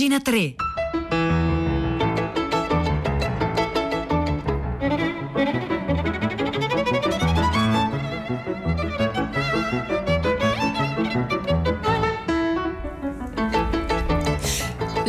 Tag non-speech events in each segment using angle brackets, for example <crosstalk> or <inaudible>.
Pagina 3.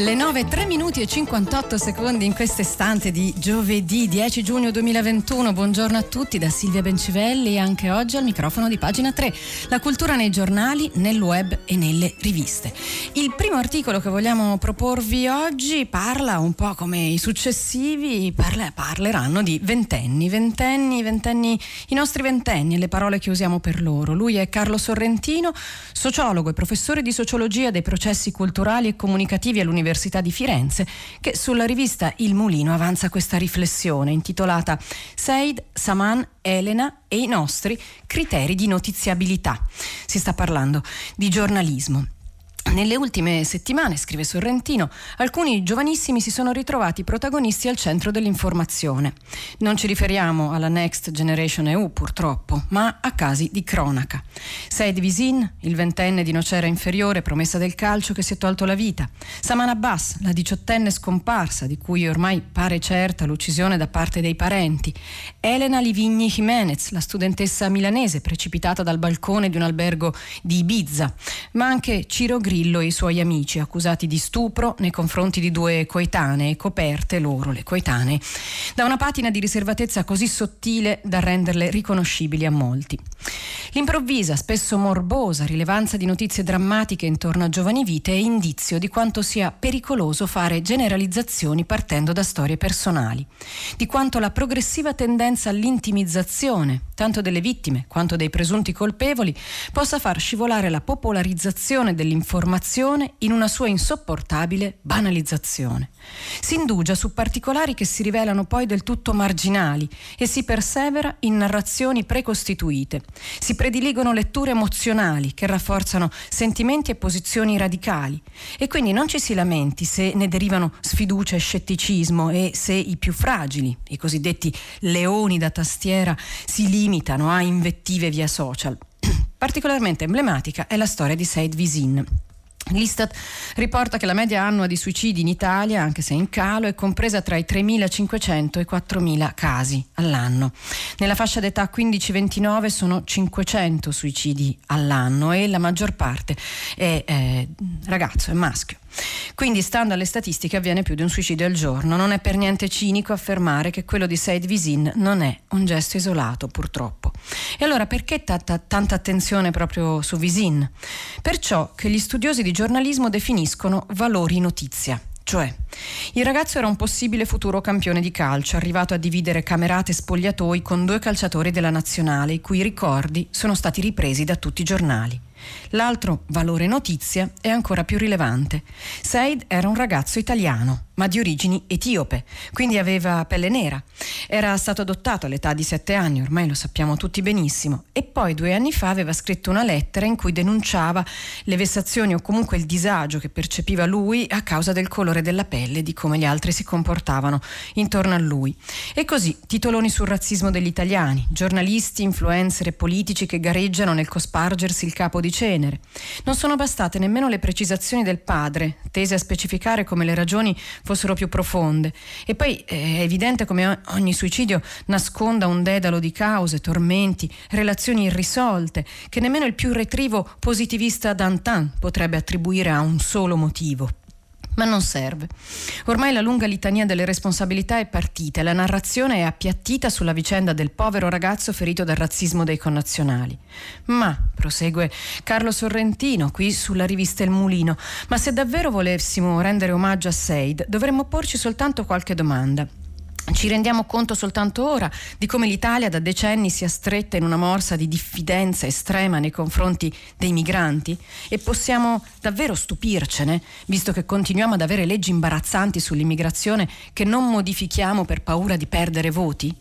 Le 9, 3 minuti e 58 secondi in questo istante di giovedì 10 giugno 2021. Buongiorno a tutti da Silvia Bencivelli, anche oggi al microfono di pagina 3. La cultura nei giornali, nel web e nelle riviste. Il primo articolo che vogliamo proporvi oggi parla un po' come i successivi, parla, parleranno di ventenni, ventenni, ventenni, i nostri ventenni e le parole che usiamo per loro. Lui è Carlo Sorrentino, sociologo e professore di sociologia dei processi culturali e comunicativi all'Università dell'Università di Firenze, che sulla rivista Il Mulino avanza questa riflessione intitolata Seid, Saman, Elena e i nostri criteri di notiziabilità. Si sta parlando di giornalismo. Nelle ultime settimane, scrive Sorrentino, alcuni giovanissimi si sono ritrovati protagonisti al centro dell'informazione. Non ci riferiamo alla Next Generation EU, purtroppo, ma a casi di cronaca. Said Visin, il ventenne di Nocera inferiore, promessa del calcio che si è tolto la vita. Saman Abbas, la diciottenne scomparsa, di cui ormai pare certa l'uccisione da parte dei parenti. Elena Livigni Jimenez, la studentessa milanese precipitata dal balcone di un albergo di Ibiza. Ma anche Ciro Grillo Grillo e i suoi amici, accusati di stupro nei confronti di due coetanee, coperte loro, le coetanee, da una patina di riservatezza così sottile da renderle riconoscibili a molti. L'improvvisa, spesso morbosa rilevanza di notizie drammatiche intorno a giovani vite è indizio di quanto sia pericoloso fare generalizzazioni partendo da storie personali, di quanto la progressiva tendenza all'intimizzazione, tanto delle vittime quanto dei presunti colpevoli, possa far scivolare la popolarizzazione dell'informazione in una sua insopportabile banalizzazione. Si indugia su particolari che si rivelano poi del tutto marginali e si persevera in narrazioni precostituite. Si prediligono letture emozionali che rafforzano sentimenti e posizioni radicali e quindi non ci si lamenti se ne derivano sfiducia e scetticismo e se i più fragili, i cosiddetti leoni da tastiera, si limitano a invettive via social. <clears throat> Particolarmente emblematica è la storia di Said Visin. L'Istat riporta che la media annua di suicidi in Italia, anche se in calo, è compresa tra i 3.500 e i 4.000 casi all'anno. Nella fascia d'età 15-29 sono 500 suicidi all'anno e la maggior parte è eh, ragazzo, è maschio. Quindi, stando alle statistiche, avviene più di un suicidio al giorno. Non è per niente cinico affermare che quello di Said Visin non è un gesto isolato, purtroppo. E allora perché tanta, tanta attenzione proprio su Visin? Perciò che gli studiosi di giornalismo definiscono valori notizia. Cioè, il ragazzo era un possibile futuro campione di calcio, arrivato a dividere camerate e spogliatoi con due calciatori della nazionale, i cui ricordi sono stati ripresi da tutti i giornali. L'altro valore notizia è ancora più rilevante. Said era un ragazzo italiano, ma di origini etiope, quindi aveva pelle nera. Era stato adottato all'età di sette anni, ormai lo sappiamo tutti benissimo, e poi due anni fa aveva scritto una lettera in cui denunciava le vessazioni o comunque il disagio che percepiva lui a causa del colore della pelle e di come gli altri si comportavano intorno a lui. E così titoloni sul razzismo degli italiani, giornalisti, influencer e politici che gareggiano nel cospargersi il capo di cenere. Non sono bastate nemmeno le precisazioni del padre, tese a specificare come le ragioni fossero più profonde. E poi eh, è evidente come ogni suicidio nasconda un dedalo di cause, tormenti, relazioni irrisolte, che nemmeno il più retrivo positivista d'antan potrebbe attribuire a un solo motivo, ma non serve. Ormai la lunga litania delle responsabilità è partita e la narrazione è appiattita sulla vicenda del povero ragazzo ferito dal razzismo dei connazionali. Ma, prosegue Carlo Sorrentino, qui sulla rivista Il Mulino, ma se davvero volessimo rendere omaggio a Seid, dovremmo porci soltanto qualche domanda. Ci rendiamo conto soltanto ora di come l'Italia da decenni sia stretta in una morsa di diffidenza estrema nei confronti dei migranti e possiamo davvero stupircene, visto che continuiamo ad avere leggi imbarazzanti sull'immigrazione che non modifichiamo per paura di perdere voti?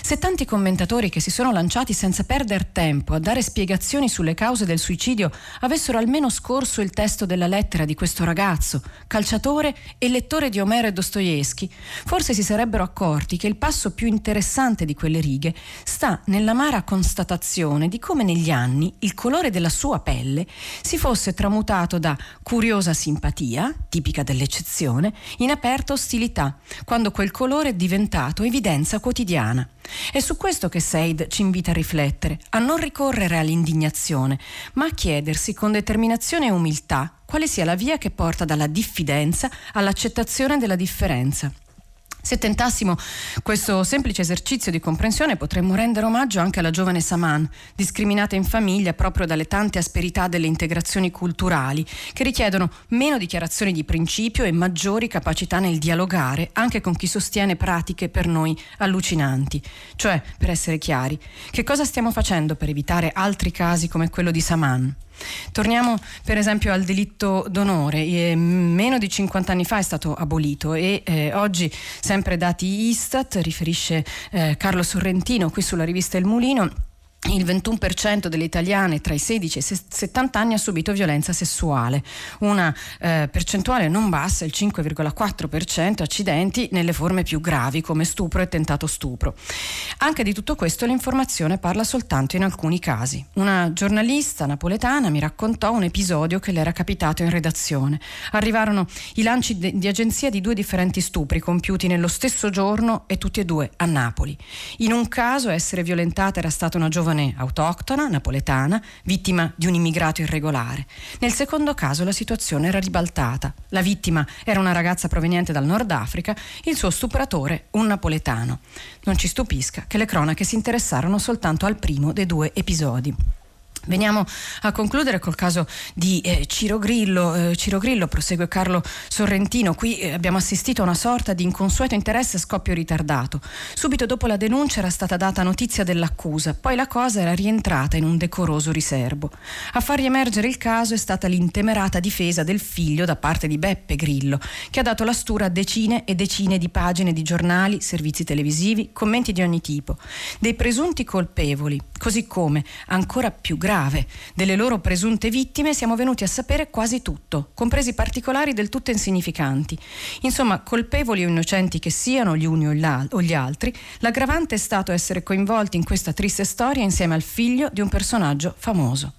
Se tanti commentatori che si sono lanciati senza perdere tempo a dare spiegazioni sulle cause del suicidio avessero almeno scorso il testo della lettera di questo ragazzo, calciatore e lettore di Omero e Dostoevsky, forse si sarebbero accorti che il passo più interessante di quelle righe sta nell'amara constatazione di come negli anni il colore della sua pelle si fosse tramutato da curiosa simpatia, tipica dell'eccezione, in aperta ostilità, quando quel colore è diventato evidenza quotidiana. È su questo che Said ci invita a riflettere, a non ricorrere all'indignazione, ma a chiedersi con determinazione e umiltà quale sia la via che porta dalla diffidenza all'accettazione della differenza. Se tentassimo questo semplice esercizio di comprensione potremmo rendere omaggio anche alla giovane Saman, discriminata in famiglia proprio dalle tante asperità delle integrazioni culturali, che richiedono meno dichiarazioni di principio e maggiori capacità nel dialogare anche con chi sostiene pratiche per noi allucinanti. Cioè, per essere chiari, che cosa stiamo facendo per evitare altri casi come quello di Saman? Torniamo per esempio al delitto d'onore, eh, meno di 50 anni fa è stato abolito e eh, oggi sempre dati Istat, riferisce eh, Carlo Sorrentino qui sulla rivista Il Mulino, il 21% delle italiane tra i 16 e i 70 anni ha subito violenza sessuale, una eh, percentuale non bassa, il 5,4% accidenti nelle forme più gravi come stupro e tentato stupro. Anche di tutto questo l'informazione parla soltanto in alcuni casi. Una giornalista napoletana mi raccontò un episodio che le era capitato in redazione. Arrivarono i lanci de- di agenzia di due differenti stupri compiuti nello stesso giorno e tutti e due a Napoli. In un caso essere violentata era stata una giovane giovane autoctona, napoletana, vittima di un immigrato irregolare. Nel secondo caso la situazione era ribaltata. La vittima era una ragazza proveniente dal Nord Africa, il suo stupratore un napoletano. Non ci stupisca che le cronache si interessarono soltanto al primo dei due episodi. Veniamo a concludere col caso di eh, Ciro Grillo. Eh, Ciro Grillo, prosegue Carlo Sorrentino. Qui eh, abbiamo assistito a una sorta di inconsueto interesse a scoppio ritardato. Subito dopo la denuncia era stata data notizia dell'accusa, poi la cosa era rientrata in un decoroso riservo. A far riemergere il caso è stata l'intemerata difesa del figlio da parte di Beppe Grillo, che ha dato la stura a decine e decine di pagine di giornali, servizi televisivi, commenti di ogni tipo. Dei presunti colpevoli, così come, ancora più gravi, grave delle loro presunte vittime siamo venuti a sapere quasi tutto, compresi particolari del tutto insignificanti. Insomma, colpevoli o innocenti che siano gli uni o gli altri, l'aggravante è stato essere coinvolti in questa triste storia insieme al figlio di un personaggio famoso.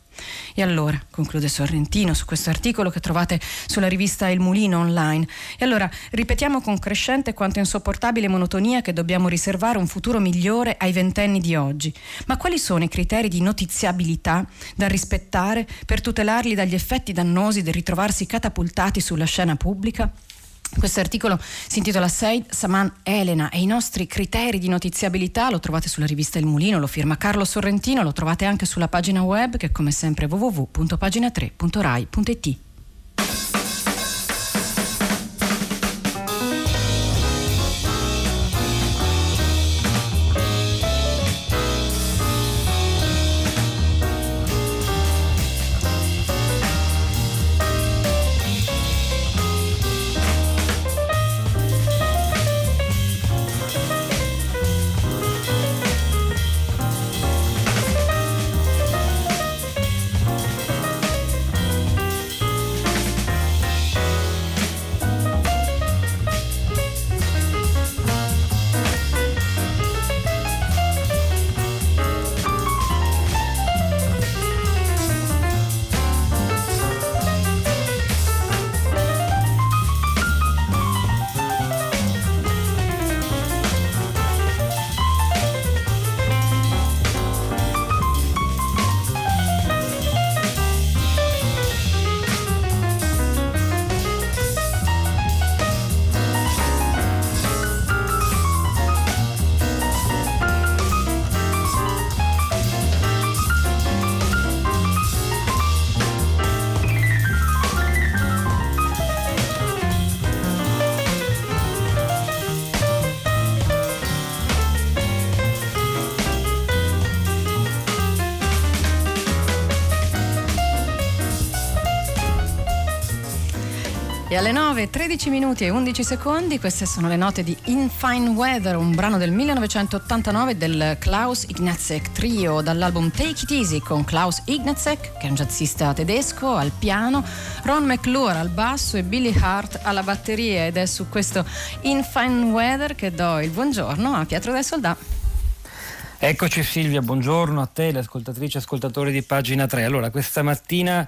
E allora, conclude Sorrentino su questo articolo che trovate sulla rivista Il Mulino online, e allora ripetiamo con crescente quanto insopportabile monotonia che dobbiamo riservare un futuro migliore ai ventenni di oggi. Ma quali sono i criteri di notiziabilità da rispettare per tutelarli dagli effetti dannosi del ritrovarsi catapultati sulla scena pubblica? Questo articolo si intitola Said Saman Elena e i nostri criteri di notiziabilità lo trovate sulla rivista Il Mulino, lo firma Carlo Sorrentino, lo trovate anche sulla pagina web che è come sempre www.pagina3.rai.it. alle 9, 13 minuti e 11 secondi, queste sono le note di In Fine Weather, un brano del 1989 del Klaus Ignacek Trio dall'album Take It Easy con Klaus Ignacek, che è un jazzista tedesco, al piano, Ron McClure al basso e Billy Hart alla batteria ed è su questo In Fine Weather che do il buongiorno a Pietro del Soldà. Eccoci Silvia, buongiorno a te, le ascoltatrici e ascoltatori di pagina 3. Allora, questa mattina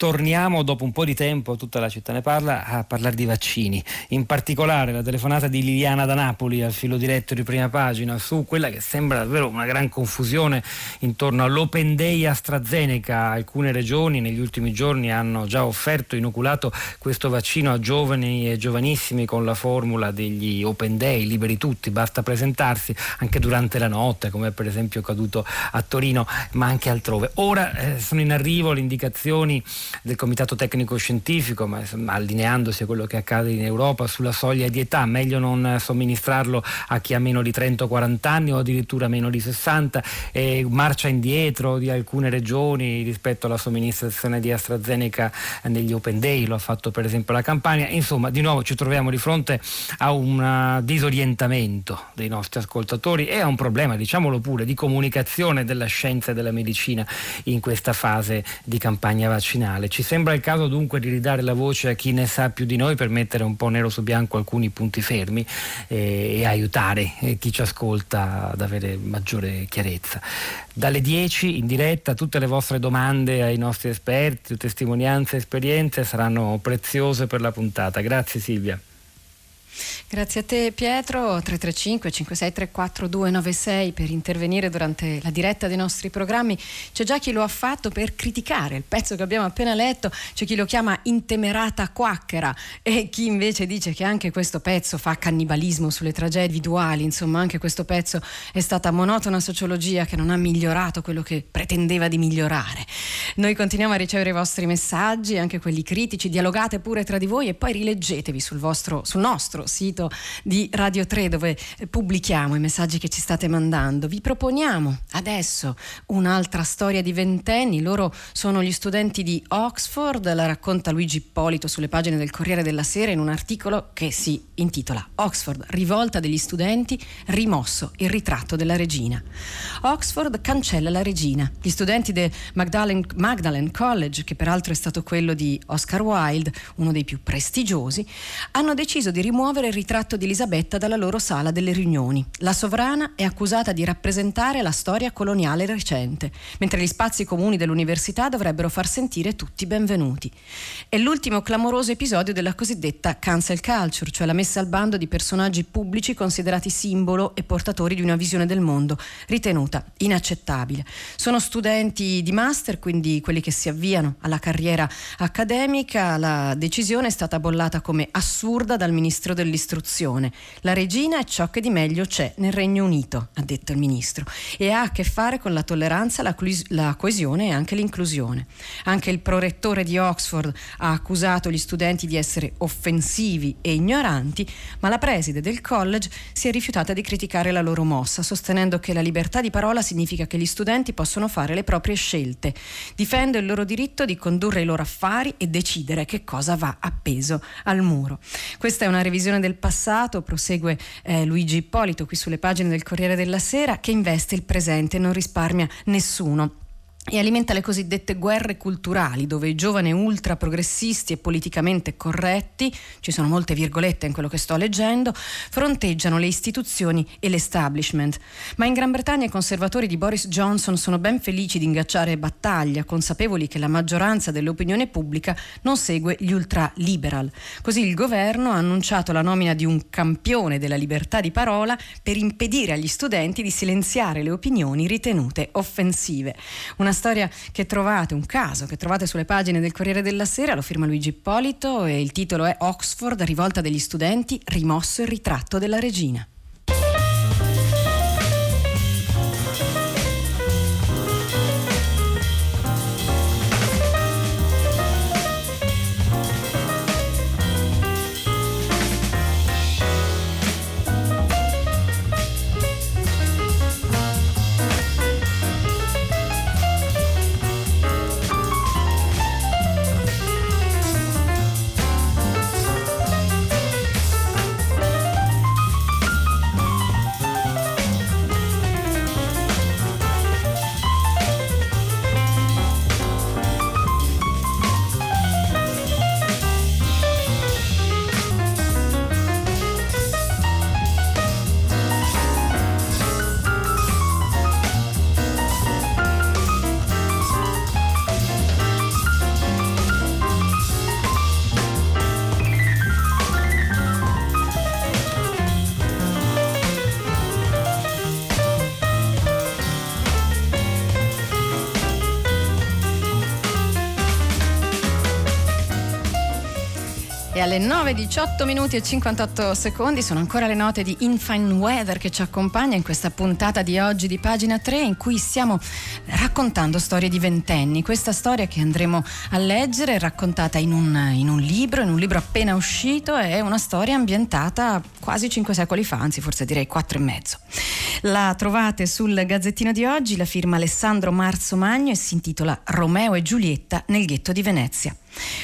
torniamo dopo un po' di tempo, tutta la città ne parla, a parlare di vaccini. In particolare la telefonata di Liliana da Napoli al filo diretto di prima pagina su quella che sembra davvero una gran confusione intorno all'Open Day AstraZeneca. Alcune regioni negli ultimi giorni hanno già offerto, inoculato questo vaccino a giovani e giovanissimi con la formula degli Open Day, liberi tutti, basta presentarsi anche durante la notte, come per esempio accaduto a Torino, ma anche altrove. Ora eh, sono in arrivo le indicazioni del Comitato Tecnico Scientifico, ma insomma, allineandosi a quello che accade in Europa sulla soglia di età, meglio non somministrarlo a chi ha meno di 30 o 40 anni o addirittura meno di 60, e marcia indietro di alcune regioni rispetto alla somministrazione di AstraZeneca negli Open Day, lo ha fatto per esempio la Campania, insomma di nuovo ci troviamo di fronte a un disorientamento dei nostri ascoltatori e a un problema, diciamolo pure, di comunicazione della scienza e della medicina in questa fase di campagna vaccinale nazionale. Ci sembra il caso dunque di ridare la voce a chi ne sa più di noi per mettere un po' nero su bianco alcuni punti fermi eh, e aiutare eh, chi ci ascolta ad avere maggiore chiarezza. Dalle 10 in diretta tutte le vostre domande ai nostri esperti, testimonianze, esperienze saranno preziose per la puntata. Grazie Silvia. Grazie a te Pietro, 335 5634 296 per intervenire durante la diretta dei nostri programmi. C'è già chi lo ha fatto per criticare il pezzo che abbiamo appena letto, c'è chi lo chiama intemerata quacchera e chi invece dice che anche questo pezzo fa cannibalismo sulle tragedie individuali, insomma anche questo pezzo è stata monotona sociologia che non ha migliorato quello che pretendeva di migliorare. Noi continuiamo a ricevere i vostri messaggi, anche quelli critici, dialogate pure tra di voi e poi rileggetevi sul, vostro, sul nostro sito di Radio 3 dove pubblichiamo i messaggi che ci state mandando. Vi proponiamo adesso un'altra storia di ventenni, loro sono gli studenti di Oxford, la racconta Luigi Ippolito sulle pagine del Corriere della Sera in un articolo che si intitola Oxford, rivolta degli studenti, rimosso il ritratto della regina. Oxford cancella la regina. Gli studenti del Magdalen, Magdalen College, che peraltro è stato quello di Oscar Wilde, uno dei più prestigiosi, hanno deciso di rimuovere rimuovere il ritratto di Elisabetta dalla loro sala delle riunioni. La sovrana è accusata di rappresentare la storia coloniale recente, mentre gli spazi comuni dell'università dovrebbero far sentire tutti benvenuti. È l'ultimo clamoroso episodio della cosiddetta cancel culture, cioè la messa al bando di personaggi pubblici considerati simbolo e portatori di una visione del mondo ritenuta inaccettabile. Sono studenti di master, quindi quelli che si avviano alla carriera accademica. La decisione è stata bollata come assurda dal ministro dell'istruzione. La regina è ciò che di meglio c'è nel Regno Unito, ha detto il ministro, e ha a che fare con la tolleranza, la, la coesione e anche l'inclusione. Anche il prorettore di Oxford ha accusato gli studenti di essere offensivi e ignoranti, ma la preside del college si è rifiutata di criticare la loro mossa, sostenendo che la libertà di parola significa che gli studenti possono fare le proprie scelte. Difende il loro diritto di condurre i loro affari e decidere che cosa va appeso al muro. Questa è una revisione del passato, prosegue eh, Luigi Ippolito qui sulle pagine del Corriere della Sera, che investe il presente non risparmia nessuno e alimenta le cosiddette guerre culturali, dove i giovani ultra progressisti e politicamente corretti, ci sono molte virgolette in quello che sto leggendo, fronteggiano le istituzioni e l'establishment. Ma in Gran Bretagna i conservatori di Boris Johnson sono ben felici di ingaggiare battaglia, consapevoli che la maggioranza dell'opinione pubblica non segue gli ultra-liberal. Così il governo ha annunciato la nomina di un campione della libertà di parola per impedire agli studenti di silenziare le opinioni ritenute offensive. Una storia che trovate, un caso che trovate sulle pagine del Corriere della Sera, lo firma Luigi Ippolito e il titolo è Oxford, rivolta degli studenti, rimosso il ritratto della regina. Alle 9.18 minuti e 58 secondi sono ancora le note di Infine Weather che ci accompagna in questa puntata di oggi di pagina 3 in cui stiamo raccontando storie di ventenni. Questa storia che andremo a leggere è raccontata in un, in un libro, in un libro appena uscito, è una storia ambientata quasi cinque secoli fa, anzi forse direi quattro e mezzo. La trovate sul Gazzettino di oggi, la firma Alessandro Marzo Magno e si intitola Romeo e Giulietta nel ghetto di Venezia.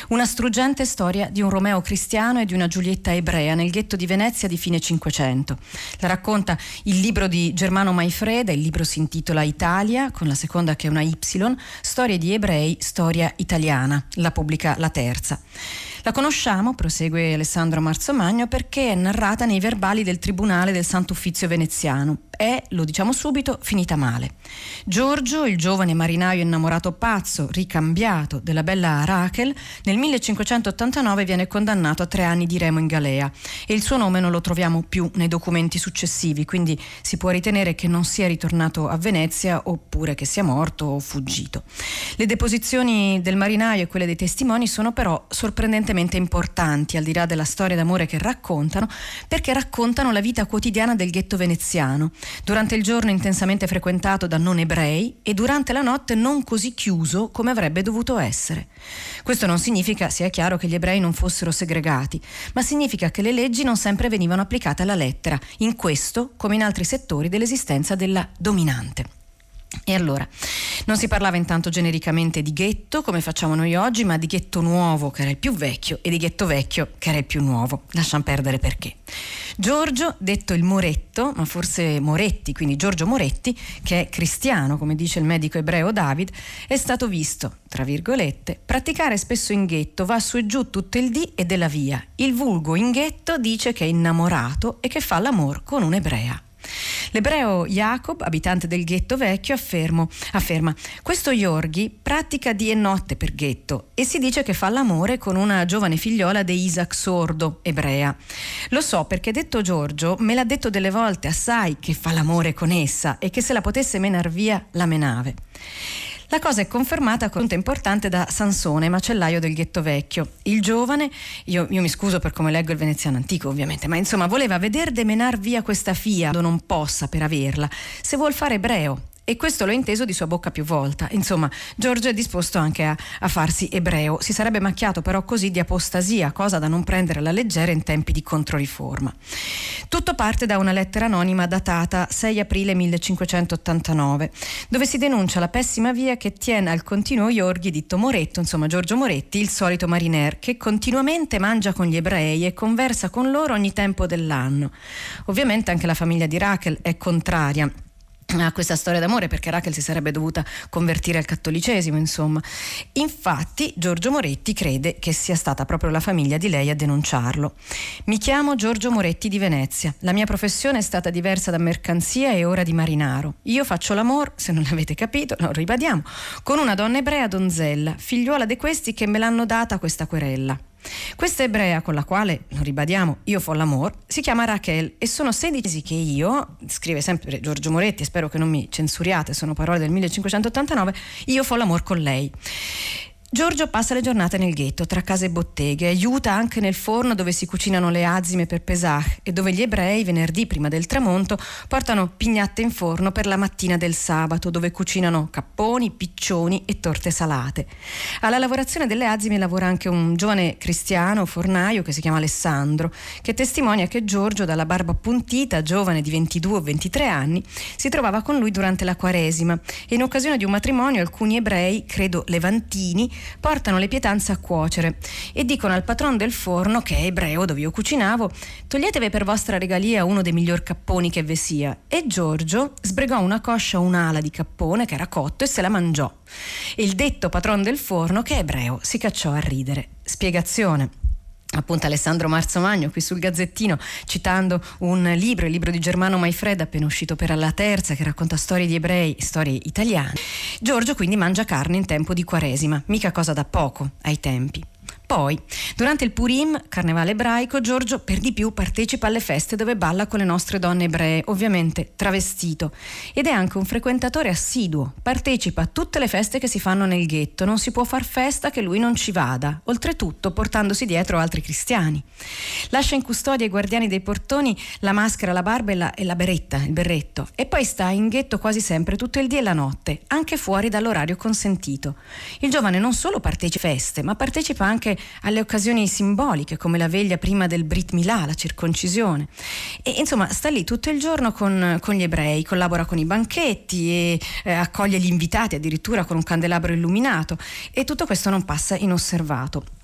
Una struggente storia di un Romeo cristiano e di una Giulietta ebrea nel ghetto di Venezia di fine Cinquecento. La racconta il libro di Germano Maifreda, il libro si intitola Italia, con la seconda che è una Y, Storie di ebrei, storia italiana. La pubblica la terza. La conosciamo, prosegue Alessandro Marzomagno, perché è narrata nei verbali del Tribunale del Sant'Uffizio veneziano. È, lo diciamo subito, finita male. Giorgio, il giovane marinaio innamorato pazzo, ricambiato della bella Rachel, nel 1589 viene condannato a tre anni di remo in galea e il suo nome non lo troviamo più nei documenti successivi, quindi si può ritenere che non sia ritornato a Venezia oppure che sia morto o fuggito. Le deposizioni del marinaio e quelle dei testimoni sono però sorprendentemente estremamente importanti, al di là della storia d'amore che raccontano, perché raccontano la vita quotidiana del ghetto veneziano, durante il giorno intensamente frequentato da non ebrei e durante la notte non così chiuso come avrebbe dovuto essere. Questo non significa, sia chiaro, che gli ebrei non fossero segregati, ma significa che le leggi non sempre venivano applicate alla lettera, in questo come in altri settori dell'esistenza della dominante. E allora, non si parlava intanto genericamente di ghetto come facciamo noi oggi, ma di ghetto nuovo che era il più vecchio e di ghetto vecchio che era il più nuovo. Lasciamo perdere perché. Giorgio, detto il Moretto, ma forse Moretti, quindi Giorgio Moretti, che è cristiano, come dice il medico ebreo David, è stato visto, tra virgolette, praticare spesso in ghetto, va su e giù tutto il dì e della via. Il vulgo in ghetto dice che è innamorato e che fa l'amor con un'ebrea. L'ebreo Jacob, abitante del ghetto vecchio, affermo, afferma questo Yorgi pratica di e notte per ghetto e si dice che fa l'amore con una giovane figliola di Isaac Sordo, ebrea. Lo so perché detto Giorgio me l'ha detto delle volte assai che fa l'amore con essa e che se la potesse menar via la menave. La cosa è confermata con un importante da Sansone, macellaio del ghetto vecchio. Il giovane, io, io, mi scuso per come leggo il veneziano antico ovviamente, ma insomma voleva veder demenar via questa fia, non possa per averla, se vuol fare ebreo e questo l'ho inteso di sua bocca più volte. Insomma, Giorgio è disposto anche a, a, farsi ebreo. Si sarebbe macchiato però così di apostasia, cosa da non prendere alla leggera in tempi di controriforma. Tutto parte da una lettera anonima datata 6 aprile 1589, dove si denuncia la pessima via che tiene al continuo Iorghi ditto Moretto, insomma Giorgio Moretti, il solito mariner, che continuamente mangia con gli ebrei e conversa con loro ogni tempo dell'anno. Ovviamente anche la famiglia di Rachel è contraria a questa storia d'amore perché Rachel si sarebbe dovuta convertire al cattolicesimo insomma. Infatti Giorgio Moretti crede che sia stata proprio la famiglia di lei a denunciarlo. Mi chiamo Giorgio Moretti di Venezia. La mia professione è stata diversa da mercanzia e ora di marinaro. Io faccio l'amore se non l'avete capito lo ribadiamo con una donna ebrea donzella figliuola di questi che me l'hanno data questa querella questa ebrea con la quale, lo ribadiamo, io fo l'amore, si chiama Raquel e sono 16 mesi che io, scrive sempre Giorgio Moretti, spero che non mi censuriate, sono parole del 1589, io fo l'amore con lei. Giorgio passa le giornate nel ghetto, tra case e botteghe, aiuta anche nel forno dove si cucinano le azime per Pesach e dove gli ebrei, venerdì prima del tramonto, portano pignatte in forno per la mattina del sabato, dove cucinano capponi, piccioni e torte salate. Alla lavorazione delle azime lavora anche un giovane cristiano, fornaio, che si chiama Alessandro, che testimonia che Giorgio, dalla barba appuntita, giovane di 22 o 23 anni, si trovava con lui durante la Quaresima e in occasione di un matrimonio alcuni ebrei, credo levantini, portano le pietanze a cuocere e dicono al patron del forno, che è ebreo dove io cucinavo, toglietevi per vostra regalia uno dei miglior capponi che ve sia. E Giorgio sbregò una coscia o un'ala di cappone che era cotto e se la mangiò. Il detto patron del forno, che è ebreo, si cacciò a ridere. Spiegazione appunto Alessandro Marzomagno qui sul Gazzettino citando un libro, il libro di Germano Maifred appena uscito per la terza che racconta storie di ebrei, storie italiane. Giorgio quindi mangia carne in tempo di quaresima, mica cosa da poco ai tempi. Poi, durante il Purim, carnevale ebraico, Giorgio per di più partecipa alle feste dove balla con le nostre donne ebree, ovviamente travestito. Ed è anche un frequentatore assiduo, partecipa a tutte le feste che si fanno nel ghetto, non si può far festa che lui non ci vada, oltretutto portandosi dietro altri cristiani. Lascia in custodia ai guardiani dei portoni la maschera, la barba e la, e la beretta, il berretto, e poi sta in ghetto quasi sempre tutto il dì e la notte, anche fuori dall'orario consentito. Il giovane non solo partecipa a feste, ma partecipa anche alle occasioni simboliche come la veglia prima del Brit Milà, la circoncisione. E insomma sta lì tutto il giorno con, con gli ebrei, collabora con i banchetti e eh, accoglie gli invitati addirittura con un candelabro illuminato e tutto questo non passa inosservato.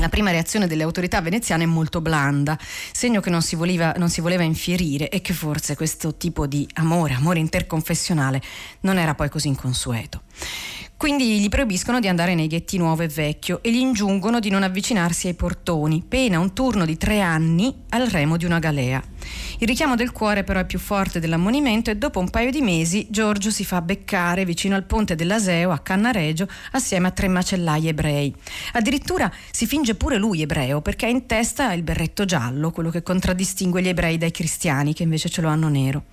La prima reazione delle autorità veneziane è molto blanda, segno che non si, voleva, non si, voleva, infierire e che forse questo tipo di amore, amore interconfessionale, non era poi così inconsueto. Quindi gli proibiscono di andare nei ghetti nuovo e vecchio e gli ingiungono di non avvicinarsi ai portoni, pena un turno di tre anni al remo di una galea. Il richiamo del cuore però è più forte dell'ammonimento e dopo un paio di mesi Giorgio si fa beccare vicino al ponte dell'Aseo a Cannaregio assieme a tre macellai ebrei. Addirittura si finge pure lui ebreo perché ha in testa il berretto giallo, quello che contraddistingue gli ebrei dai cristiani che invece ce lo hanno nero.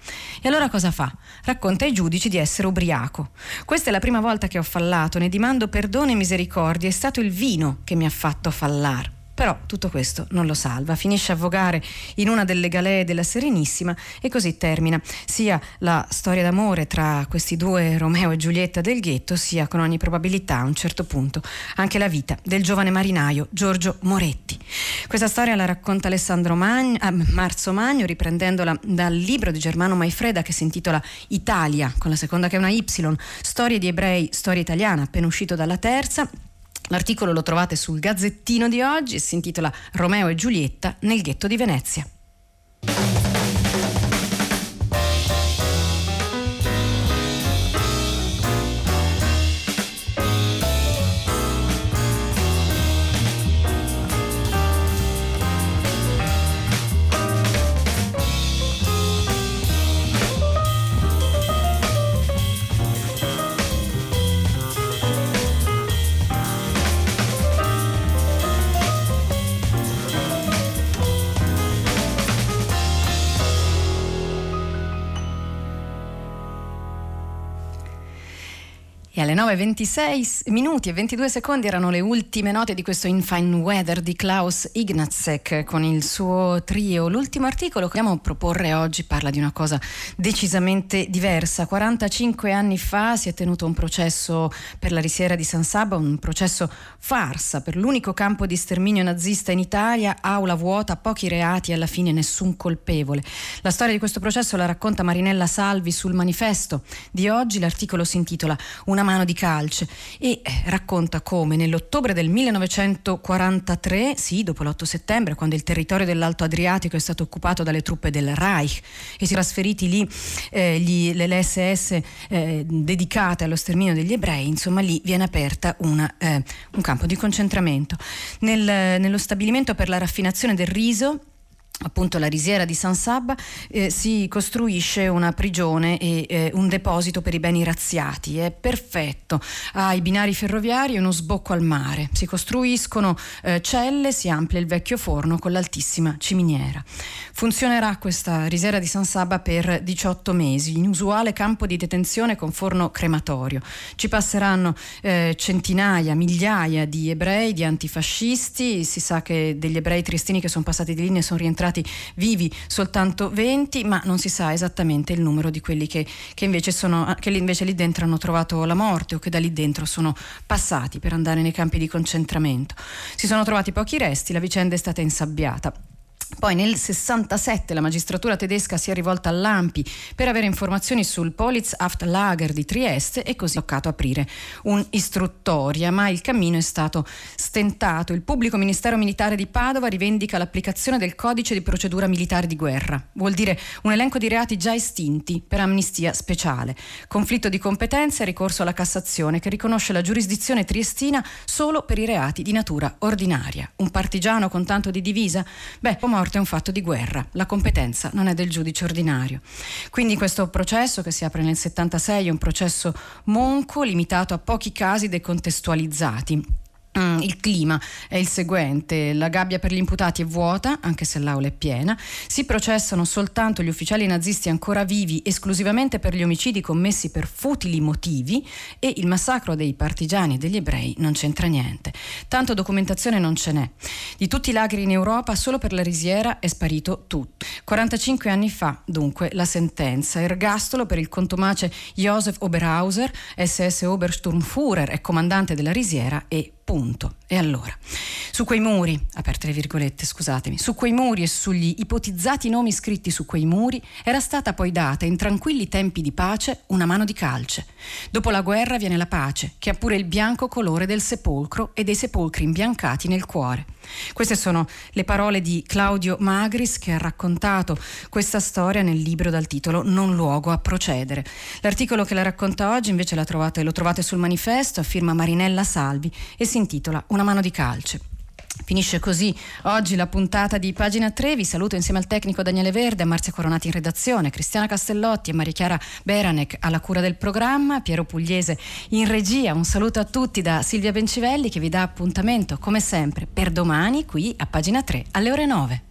E allora cosa fa? Racconta ai giudici di essere ubriaco. Questa è la prima volta che ho fallato, ne dimando perdono e misericordia, è stato il vino che mi ha fatto fallare. Però tutto questo non lo salva, finisce a vogare in una delle galee della Serenissima e così termina. Sia la storia d'amore tra questi due Romeo e Giulietta del ghetto, sia con ogni probabilità a un certo punto anche la vita del giovane marinaio Giorgio Moretti. Questa storia la racconta Alessandro Magno, eh, Marzo Magno riprendendola dal libro di Germano Maifreda che si intitola Italia, con la seconda che è una Y, Storie di ebrei, storia italiana, appena uscito dalla terza L'articolo lo trovate sul Gazzettino di oggi e si intitola Romeo e Giulietta nel ghetto di Venezia. Alle 9.26 minuti e 22 secondi erano le ultime note di questo In Fine Weather di Klaus Ignazek con il suo trio. L'ultimo articolo che vogliamo proporre oggi parla di una cosa decisamente diversa. 45 anni fa si è tenuto un processo per la risiera di San Saba, un processo farsa per l'unico campo di sterminio nazista in Italia, aula vuota, pochi reati e alla fine nessun colpevole. La storia di questo processo la racconta Marinella Salvi sul manifesto di oggi. L'articolo si intitola Una mano di calce e eh, racconta come nell'ottobre del 1943, sì, dopo l'8 settembre, quando il territorio dell'Alto Adriatico è stato occupato dalle truppe del Reich e si trasferiti lì eh, gli, le SS eh, dedicate allo sterminio degli ebrei, insomma lì viene aperta una, eh, un campo di concentramento. Nel, nello stabilimento per la raffinazione del riso appunto la risiera di San Sabba, eh, si costruisce una prigione e eh, un deposito per i beni razziati. È perfetto, ha i binari ferroviari e uno sbocco al mare. Si costruiscono eh, celle, si amplia il vecchio forno con l'altissima ciminiera. Funzionerà questa risiera di San Sabba per 18 mesi, inusuale campo di detenzione con forno crematorio. Ci passeranno eh, centinaia, migliaia di ebrei, di antifascisti, si sa che degli ebrei triestini che sono passati di lì ne sono rientrati risultati vivi soltanto 20, ma non si sa esattamente il numero di quelli che, che, invece, sono, che invece lì dentro hanno trovato la morte o che da lì dentro sono passati per andare nei campi di concentramento. Si sono trovati pochi resti, la vicenda è stata insabbiata. Poi nel 67 la magistratura tedesca si è rivolta all'AMPI per avere informazioni sul Polizhaftlager di Trieste e così ha toccato aprire un'istruttoria, ma il cammino è stato stentato. Il pubblico ministero militare di Padova rivendica l'applicazione del codice di procedura militare di guerra, vuol dire un elenco di reati già estinti per amnistia speciale. Conflitto di competenze e ricorso alla Cassazione che riconosce la giurisdizione triestina solo per i reati di natura ordinaria. Un partigiano con tanto di divisa? Beh, morte è un fatto di guerra, la competenza non è del giudice ordinario. Quindi questo processo che si apre nel 76 è un processo monco limitato a pochi casi decontestualizzati il clima è il seguente, la gabbia per gli imputati è vuota, anche se l'aula è piena, si processano soltanto gli ufficiali nazisti ancora vivi esclusivamente per gli omicidi commessi per futili motivi e il massacro dei partigiani e degli ebrei non c'entra niente. Tanto documentazione non ce n'è. Di tutti i lagri in Europa solo per la risiera è sparito tutto. 45 anni fa, dunque, la sentenza, ergastolo per il contumace Josef Oberhauser, SS Obersturmführer e comandante della risiera e Punto. E allora, su quei muri, aperte le virgolette, scusatemi, su quei muri e sugli ipotizzati nomi scritti su quei muri era stata poi data in tranquilli tempi di pace una mano di calce. Dopo la guerra viene la pace, che ha pure il bianco colore del sepolcro e dei sepolcri imbiancati nel cuore. Queste sono le parole di Claudio Magris che ha raccontato questa storia nel libro dal titolo Non luogo a procedere. L'articolo che la racconta oggi invece trovate, lo trovate sul manifesto a firma Marinella Salvi e si intitola Una mano di calce. Finisce così oggi la puntata di Pagina 3. Vi saluto insieme al tecnico Daniele Verde, Marzia Coronati in redazione, Cristiana Castellotti e Maria Chiara Beranec alla cura del programma, Piero Pugliese in regia. Un saluto a tutti da Silvia Bencivelli che vi dà appuntamento come sempre per domani qui a Pagina 3 alle ore 9.